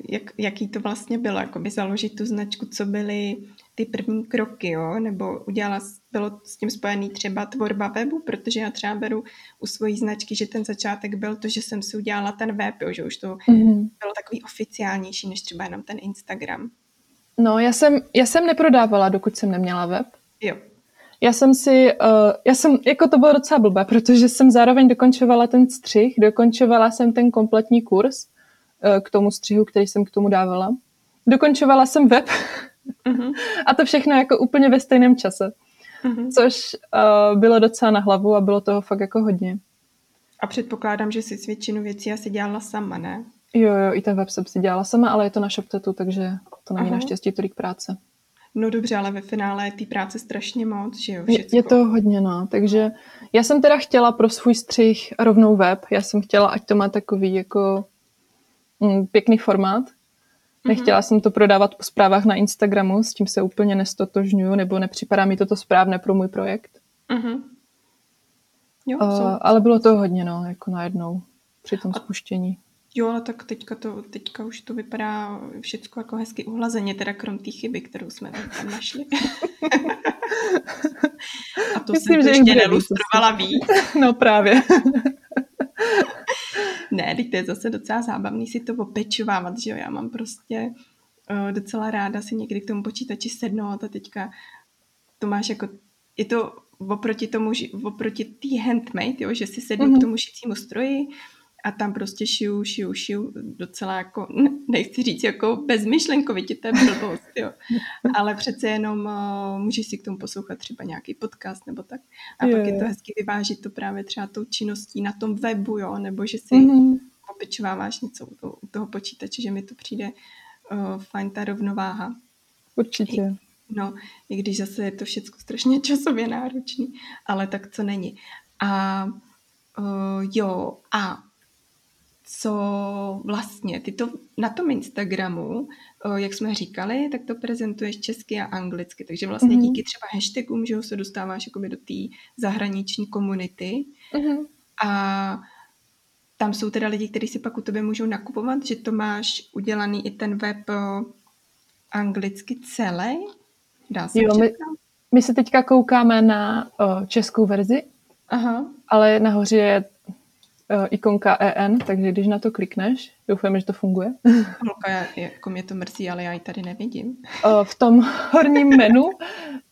jak, jaký to vlastně bylo, jako by založit tu značku, co byly ty první kroky, jo? Nebo udělala, bylo s tím spojený třeba tvorba webu, protože já třeba beru u svojí značky, že ten začátek byl to, že jsem si udělala ten web, jo? že už to mm-hmm. bylo takový oficiálnější, než třeba jenom ten Instagram. No, já jsem, já jsem neprodávala, dokud jsem neměla web. Jo. Já jsem si, uh, já jsem, jako to bylo docela blbé, protože jsem zároveň dokončovala ten střih, dokončovala jsem ten kompletní kurz uh, k tomu střihu, který jsem k tomu dávala. Dokončovala jsem web uh-huh. a to všechno jako úplně ve stejném čase. Uh-huh. Což uh, bylo docela na hlavu a bylo toho fakt jako hodně. A předpokládám, že jsi většinu věcí asi dělala sama, ne? Jo, jo, i ten web jsem si dělala sama, ale je to na ShopTetu, takže to není Aha. naštěstí tolik práce. No dobře, ale ve finále je té práce strašně moc, že jo? Je, je to hodně, no. Takže já jsem teda chtěla pro svůj střih rovnou web. Já jsem chtěla, ať to má takový jako mm, pěkný formát. Nechtěla jsem to prodávat po zprávách na Instagramu, s tím se úplně nestotožňuju, nebo nepřipadá mi toto správné pro můj projekt. Mm-hmm. Jo, uh, ale bylo to hodně, no, jako najednou při tom spuštění. Jo, ale tak teďka, to, teďka už to vypadá všechno jako hezky uhlazeně, teda krom té chyby, kterou jsme tam našli. A to Myslím, jsem to ještě nelustrovala víc. No právě. ne, teď to je zase docela zábavný si to opečovávat, že jo, já mám prostě uh, docela ráda si někdy k tomu počítači sednout a teďka to máš jako, je to oproti tomu, oproti té handmade, jo, že si sednu mm-hmm. k mhm. tomu šicímu stroji, a tam prostě šiju, šiju, šiju docela jako, nechci říct jako bezmyšlenkovitě, to je blbost, jo. Ale přece jenom uh, můžeš si k tomu poslouchat třeba nějaký podcast nebo tak. A je, pak je to hezky vyvážit to právě třeba tou činností na tom webu, jo, nebo že si mm-hmm. opečováváš něco u toho, u toho počítače, že mi to přijde uh, fajn ta rovnováha. Určitě. I, no, i když zase je to všechno strašně časově náročný, ale tak co není. A uh, jo, a co vlastně ty to na tom Instagramu, jak jsme říkali, tak to prezentuješ česky a anglicky, takže vlastně mm-hmm. díky třeba hashtagům, že se dostáváš jakoby do té zahraniční komunity mm-hmm. a tam jsou teda lidi, kteří si pak u tebe můžou nakupovat, že to máš udělaný i ten web anglicky celý? Dá se jo, my, my se teďka koukáme na o, českou verzi, Aha. ale nahoře je o, ikonka EN, takže když na to klikneš, doufáme, že to funguje. Holka, já, jako mě to mrzí, ale já ji tady nevidím. O, v tom horním menu,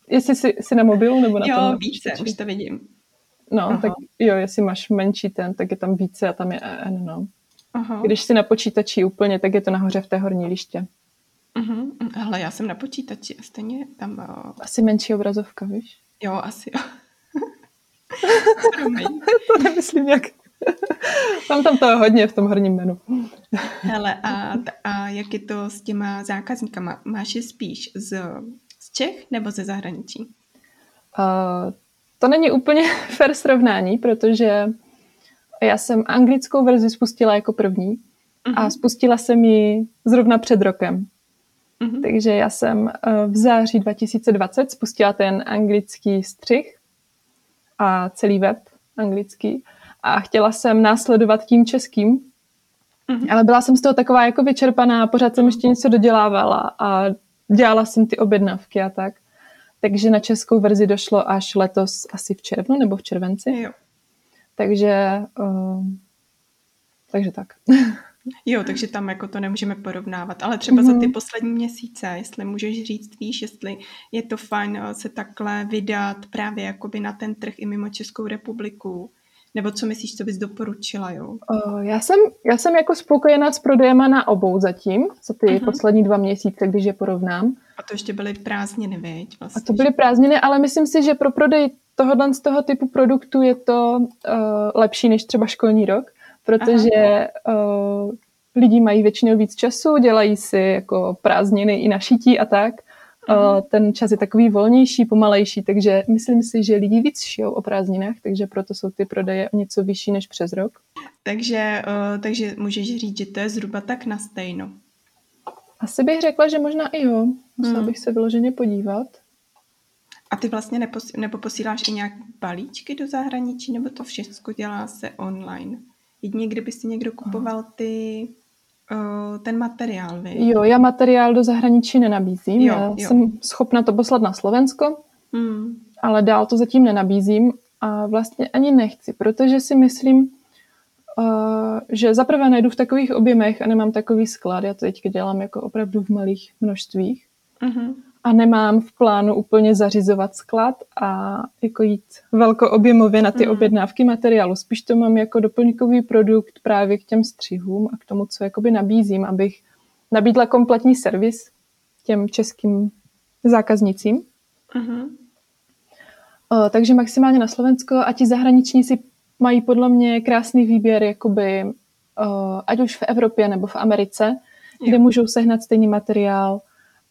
jestli jsi, jsi na mobilu nebo na jo, tom? více, už to vidím. No, Aha. tak jo, jestli máš menší ten, tak je tam více a tam je EN, no. Aha. Když si na počítači úplně, tak je to nahoře v té horní liště. Uh-huh. Hele, já jsem na počítači a stejně tam... Uh... Asi menší obrazovka, víš? Jo, asi jo. To nemyslím jak... Mám tam toho hodně v tom horním menu. Hele, a, a jak je to s těma zákazníkama? Máš je spíš z, z Čech nebo ze zahraničí? Uh, to není úplně fair srovnání, protože já jsem anglickou verzi spustila jako první uh-huh. a spustila jsem ji zrovna před rokem. Uh-huh. Takže já jsem uh, v září 2020 spustila ten anglický střih a celý web anglický a chtěla jsem následovat tím českým, uh-huh. ale byla jsem z toho taková jako vyčerpaná, pořád jsem ještě něco dodělávala a dělala jsem ty objednávky a tak. Takže na českou verzi došlo až letos asi v červnu nebo v červenci. Jo. Takže, uh, takže tak. Jo, takže tam jako to nemůžeme porovnávat, ale třeba mm-hmm. za ty poslední měsíce, jestli můžeš říct, víš, jestli je to fajn se takhle vydat právě jakoby na ten trh i mimo Českou republiku, nebo co myslíš, co bys doporučila, jo? Já, jsem, já jsem jako spokojená s prodejema na obou zatím, za ty uh-huh. poslední dva měsíce, když je porovnám. A to ještě byly prázdniny, viď? Vlastně. A to byly prázdniny, ale myslím si, že pro prodej tohohle z toho typu produktu je to uh, lepší než třeba školní rok, protože uh, lidi mají většinou víc času, dělají si jako prázdniny i na šití a tak. Uh, ten čas je takový volnější, pomalejší, takže myslím si, že lidi víc šijou o prázdninách, takže proto jsou ty prodeje o něco vyšší než přes rok. Takže, uh, takže můžeš říct, že to je zhruba tak na stejno. Asi bych řekla, že možná i jo. Musela hmm. bych se vyloženě podívat. A ty vlastně nepos- nebo posíláš i nějak balíčky do zahraničí, nebo to všechno dělá se online? Jedině, kdyby si někdo kupoval ty ten materiál, vy? Jo, já materiál do zahraničí nenabízím. Jo, já jo. jsem schopna to poslat na Slovensko, hmm. ale dál to zatím nenabízím a vlastně ani nechci, protože si myslím, uh, že zaprvé nejdu v takových objemech a nemám takový sklad. Já to teďka dělám jako opravdu v malých množstvích. Uh-huh. A nemám v plánu úplně zařizovat sklad a jako jít velkoobjemově na ty mm. objednávky materiálu. Spíš to mám jako doplňkový produkt právě k těm střihům a k tomu, co jakoby nabízím, abych nabídla kompletní servis těm českým zákaznicím. Mm-hmm. O, takže maximálně na Slovensko a ti zahraničníci mají podle mě krásný výběr, jakoby, o, ať už v Evropě nebo v Americe, jo. kde můžou sehnat stejný materiál,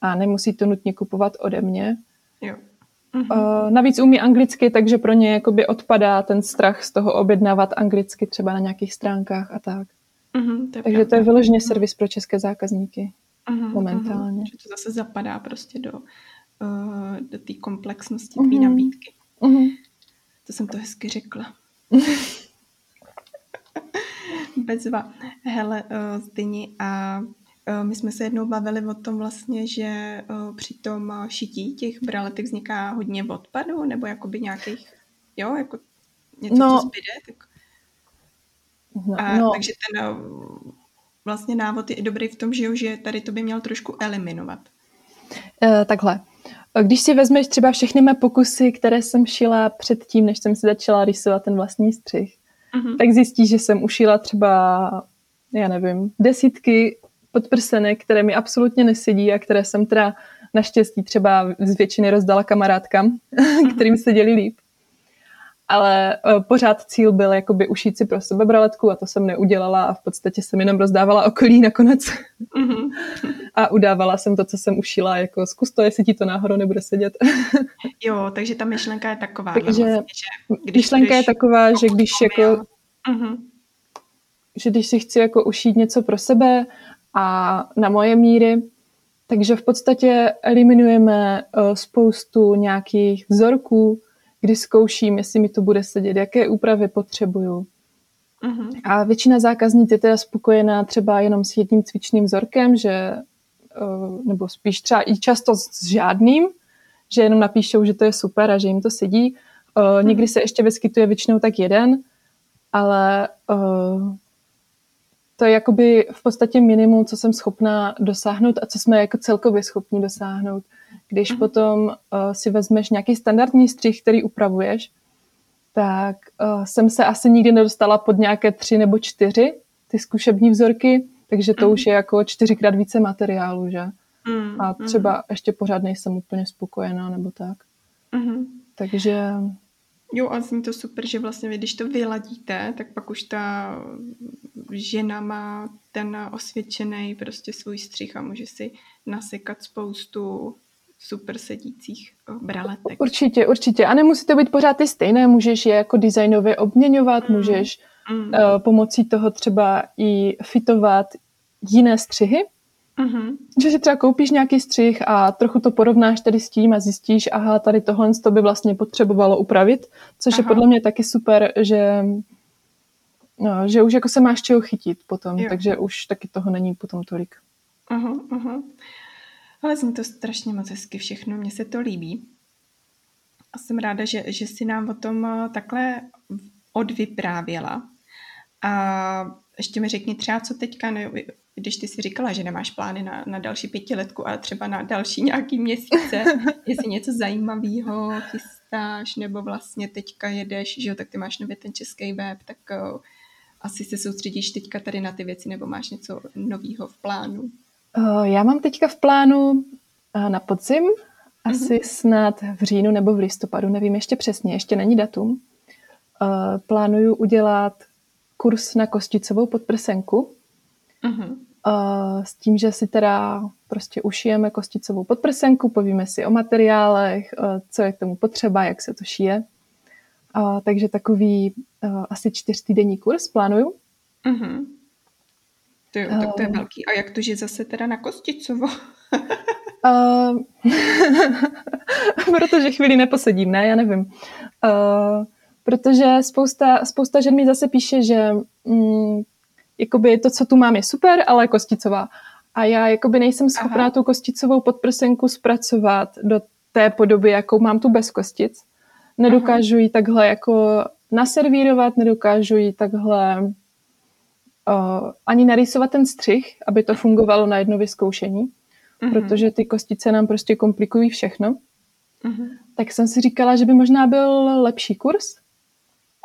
a nemusí to nutně kupovat ode mě. Jo. Uh, navíc umí anglicky, takže pro ně jakoby odpadá ten strach z toho objednávat anglicky třeba na nějakých stránkách a tak. Uh-huh, to takže pravda. to je vyloženě servis pro české zákazníky uh-huh, momentálně. Uh-huh. Že to zase zapadá prostě do, uh, do té komplexnosti uh-huh. tvý nabídky. Uh-huh. To jsem to hezky řekla. Bezva. Hele, uh, Zdyni, a my jsme se jednou bavili o tom vlastně, že při tom šití těch braletek vzniká hodně odpadů, nebo jakoby nějakých, jo, jako něco, no, co zbyde, tak... No, a, no. Takže ten vlastně návod je dobrý v tom, že, jo, že tady to by měl trošku eliminovat. E, takhle. Když si vezmeš třeba všechny mé pokusy, které jsem šila předtím, než jsem si začala rysovat ten vlastní střih, uh-huh. tak zjistíš, že jsem ušila třeba, já nevím, desítky podprsenek, které mi absolutně nesedí a které jsem teda naštěstí třeba z většiny rozdala kamarádkám, kterým se děli líp. Ale uh, pořád cíl byl jakoby ušít si pro sebe braletku a to jsem neudělala a v podstatě jsem jenom rozdávala okolí nakonec. Mm-hmm. a udávala jsem to, co jsem ušila, jako zkus to, jestli ti to náhodou nebude sedět. jo, takže ta myšlenka je taková. Takže vlastně, že když myšlenka je taková, že když jako... Mm-hmm. Že když si chci jako ušít něco pro sebe a na moje míry. Takže v podstatě eliminujeme uh, spoustu nějakých vzorků, kdy zkouším, jestli mi to bude sedět, jaké úpravy potřebuju. Uh-huh. A většina zákazníků je teda spokojená třeba jenom s jedním cvičným vzorkem, že, uh, nebo spíš třeba i často s žádným, že jenom napíšou, že to je super a že jim to sedí. Uh, někdy se ještě vyskytuje většinou tak jeden, ale uh, to je jakoby v podstatě minimum, co jsem schopná dosáhnout a co jsme jako celkově schopni dosáhnout. Když mm. potom uh, si vezmeš nějaký standardní střih, který upravuješ, tak uh, jsem se asi nikdy nedostala pod nějaké tři nebo čtyři ty zkušební vzorky, takže to mm. už je jako čtyřikrát více materiálu, že? Mm. A třeba mm. ještě pořád nejsem úplně spokojená nebo tak. Mm. Takže Jo, a zní to super, že vlastně vy, když to vyladíte, tak pak už ta žena má ten osvědčený prostě svůj střih a může si nasekat spoustu super sedících eh, braletek. Určitě, určitě. A nemusí to být pořád ty stejné, můžeš je jako designově obměňovat, mm. můžeš mm. Uh, pomocí toho třeba i fitovat jiné střihy, Mm-hmm. Že si třeba koupíš nějaký střih a trochu to porovnáš tady s tím a zjistíš, aha, tady tohle to by vlastně potřebovalo upravit, což aha. je podle mě taky super, že, no, že už jako se máš čeho chytit potom, jo. takže už taky toho není potom tolik. Aha, aha. Ale zní to strašně moc hezky všechno, mně se to líbí. A jsem ráda, že, že si nám o tom eh, takhle odvyprávěla. A ještě mi řekni třeba, co teďka, ne, když ty si říkala, že nemáš plány na, na další pětiletku, ale třeba na další nějaký měsíce, jestli něco zajímavého chystáš, nebo vlastně teďka jedeš, že jo, tak ty máš nově ten český web, tak uh, asi se soustředíš teďka tady na ty věci, nebo máš něco nového v plánu? Uh, já mám teďka v plánu uh, na podzim, asi uh-huh. snad v říjnu nebo v listopadu, nevím ještě přesně, ještě není datum. Uh, plánuju udělat kurz na kosticovou podprsenku, Uh-huh. Uh, s tím, že si teda prostě ušijeme kosticovou podprsenku, povíme si o materiálech, uh, co je k tomu potřeba, jak se to šije. Uh, takže takový uh, asi čtyřtýdenní kurz plánuju. Uh-huh. To je, tak to je velký. A jak to, že zase teda na kosticovo? uh, protože chvíli neposedím, ne? Já nevím. Uh, protože spousta, spousta žen mi zase píše, že mm, jakoby to, co tu mám, je super, ale kosticová. A já jakoby nejsem schopná Aha. tu kosticovou podprsenku zpracovat do té podoby, jakou mám tu bez kostic. Nedokážu ji takhle jako naservírovat, nedokážu ji takhle uh, ani narýsovat ten střih, aby to fungovalo na jedno vyzkoušení, uh-huh. protože ty kostice nám prostě komplikují všechno. Uh-huh. Tak jsem si říkala, že by možná byl lepší kurz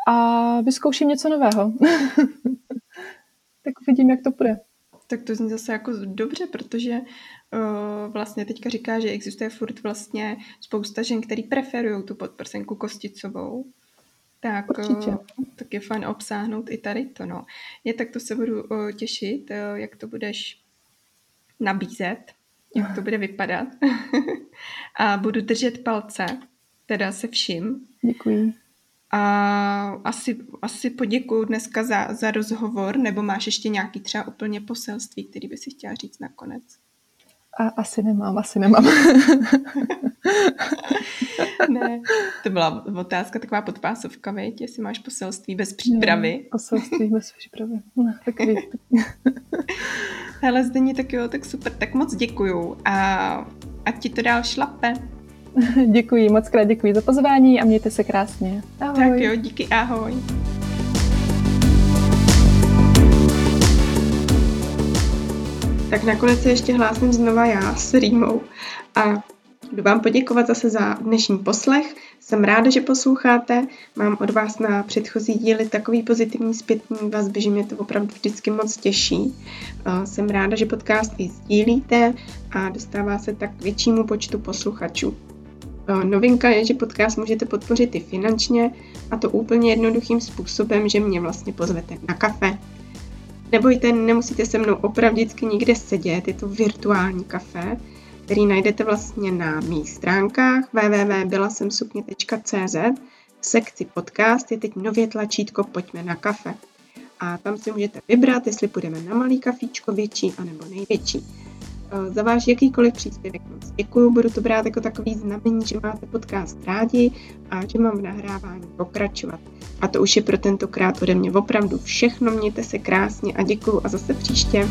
a vyzkouším něco nového. tak uvidím, jak to bude. Tak to zní zase jako dobře, protože uh, vlastně teďka říká, že existuje furt vlastně spousta žen, který preferují tu podprsenku kosticovou. Tak, uh, tak je fajn obsáhnout i tady to. No. Je, tak to se budu uh, těšit, uh, jak to budeš nabízet, jak to bude vypadat. A budu držet palce, teda se vším. Děkuji. A asi, asi poděkuju dneska za, za rozhovor, nebo máš ještě nějaký třeba úplně poselství, který by si chtěla říct nakonec? A, asi nemám, asi nemám. ne, to byla otázka taková podpásovka, věď, jestli máš poselství bez přípravy. Ne, poselství bez přípravy, ne, takový. Hele, Zdení, tak jo, tak super, tak moc děkuju a ať ti to dál šlape. děkuji, moc krát děkuji za pozvání a mějte se krásně. Ahoj. Tak jo, díky, ahoj. Tak nakonec se ještě hlásím znova já s Rýmou a Jdu vám poděkovat zase za dnešní poslech. Jsem ráda, že posloucháte. Mám od vás na předchozí díly takový pozitivní zpětní vazby, že mě to opravdu vždycky moc těší. Jsem ráda, že podcasty sdílíte a dostává se tak k většímu počtu posluchačů. Novinka je, že podcast můžete podpořit i finančně a to úplně jednoduchým způsobem, že mě vlastně pozvete na kafe. Nebojte, nemusíte se mnou opravdicky nikde sedět, je to virtuální kafe, který najdete vlastně na mých stránkách www.bylasemsukně.cz v sekci podcast je teď nově tlačítko Pojďme na kafe. A tam si můžete vybrat, jestli půjdeme na malý kafíčko, větší anebo největší. Za váš jakýkoliv příspěvek moc děkuju, budu to brát jako takový znamení, že máte podcast rádi a že mám v nahrávání pokračovat. A to už je pro tentokrát ode mě opravdu všechno, mějte se krásně a děkuju a zase příště.